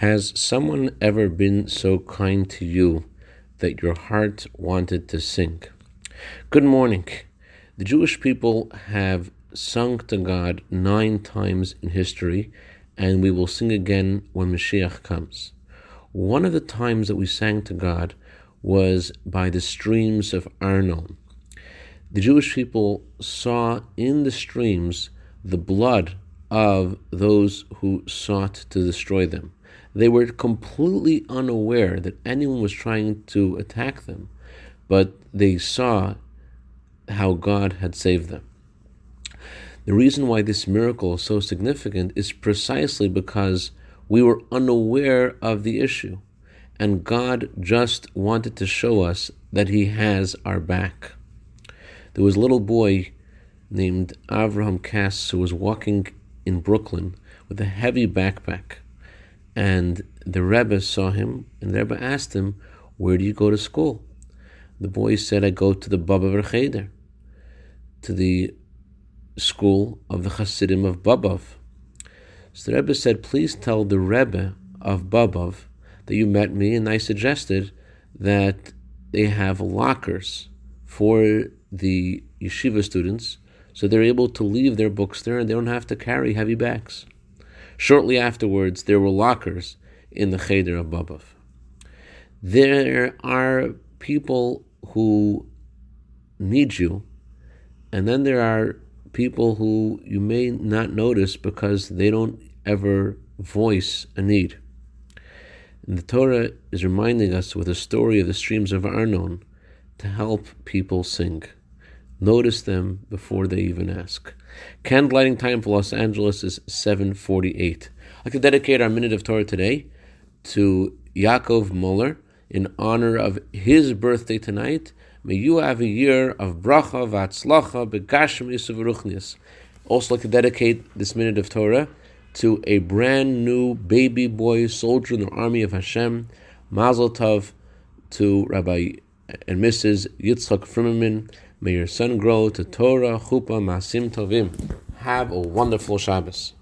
Has someone ever been so kind to you that your heart wanted to sink? Good morning. The Jewish people have sung to God nine times in history, and we will sing again when Mashiach comes. One of the times that we sang to God was by the streams of Arnon. The Jewish people saw in the streams the blood of those who sought to destroy them. They were completely unaware that anyone was trying to attack them, but they saw how God had saved them. The reason why this miracle is so significant is precisely because we were unaware of the issue, and God just wanted to show us that He has our back. There was a little boy named Avraham Kass who was walking in Brooklyn with a heavy backpack and the Rebbe saw him, and the Rebbe asked him, Where do you go to school? The boy said, I go to the Baba Cheder, to the school of the Hasidim of Babov. So the Rebbe said, Please tell the Rebbe of Babov that you met me, and I suggested that they have lockers for the yeshiva students so they're able to leave their books there and they don't have to carry heavy bags. Shortly afterwards, there were lockers in the Cheder of Babov. There are people who need you, and then there are people who you may not notice because they don't ever voice a need. And the Torah is reminding us with a story of the streams of Arnon to help people sing. Notice them before they even ask. Candlelighting time for Los Angeles is 748. I'd like to dedicate our minute of Torah today to Yaakov Muller in honor of his birthday tonight. May you have a year of bracha, v'atzlacha, begashim yisuv Also like to dedicate this minute of Torah to a brand new baby boy soldier in the army of Hashem, Mazel Tov, to Rabbi and Mrs. Yitzchak Frimmerman. May your son grow to Torah, Chupa, Masim Tovim. Have a wonderful Shabbos.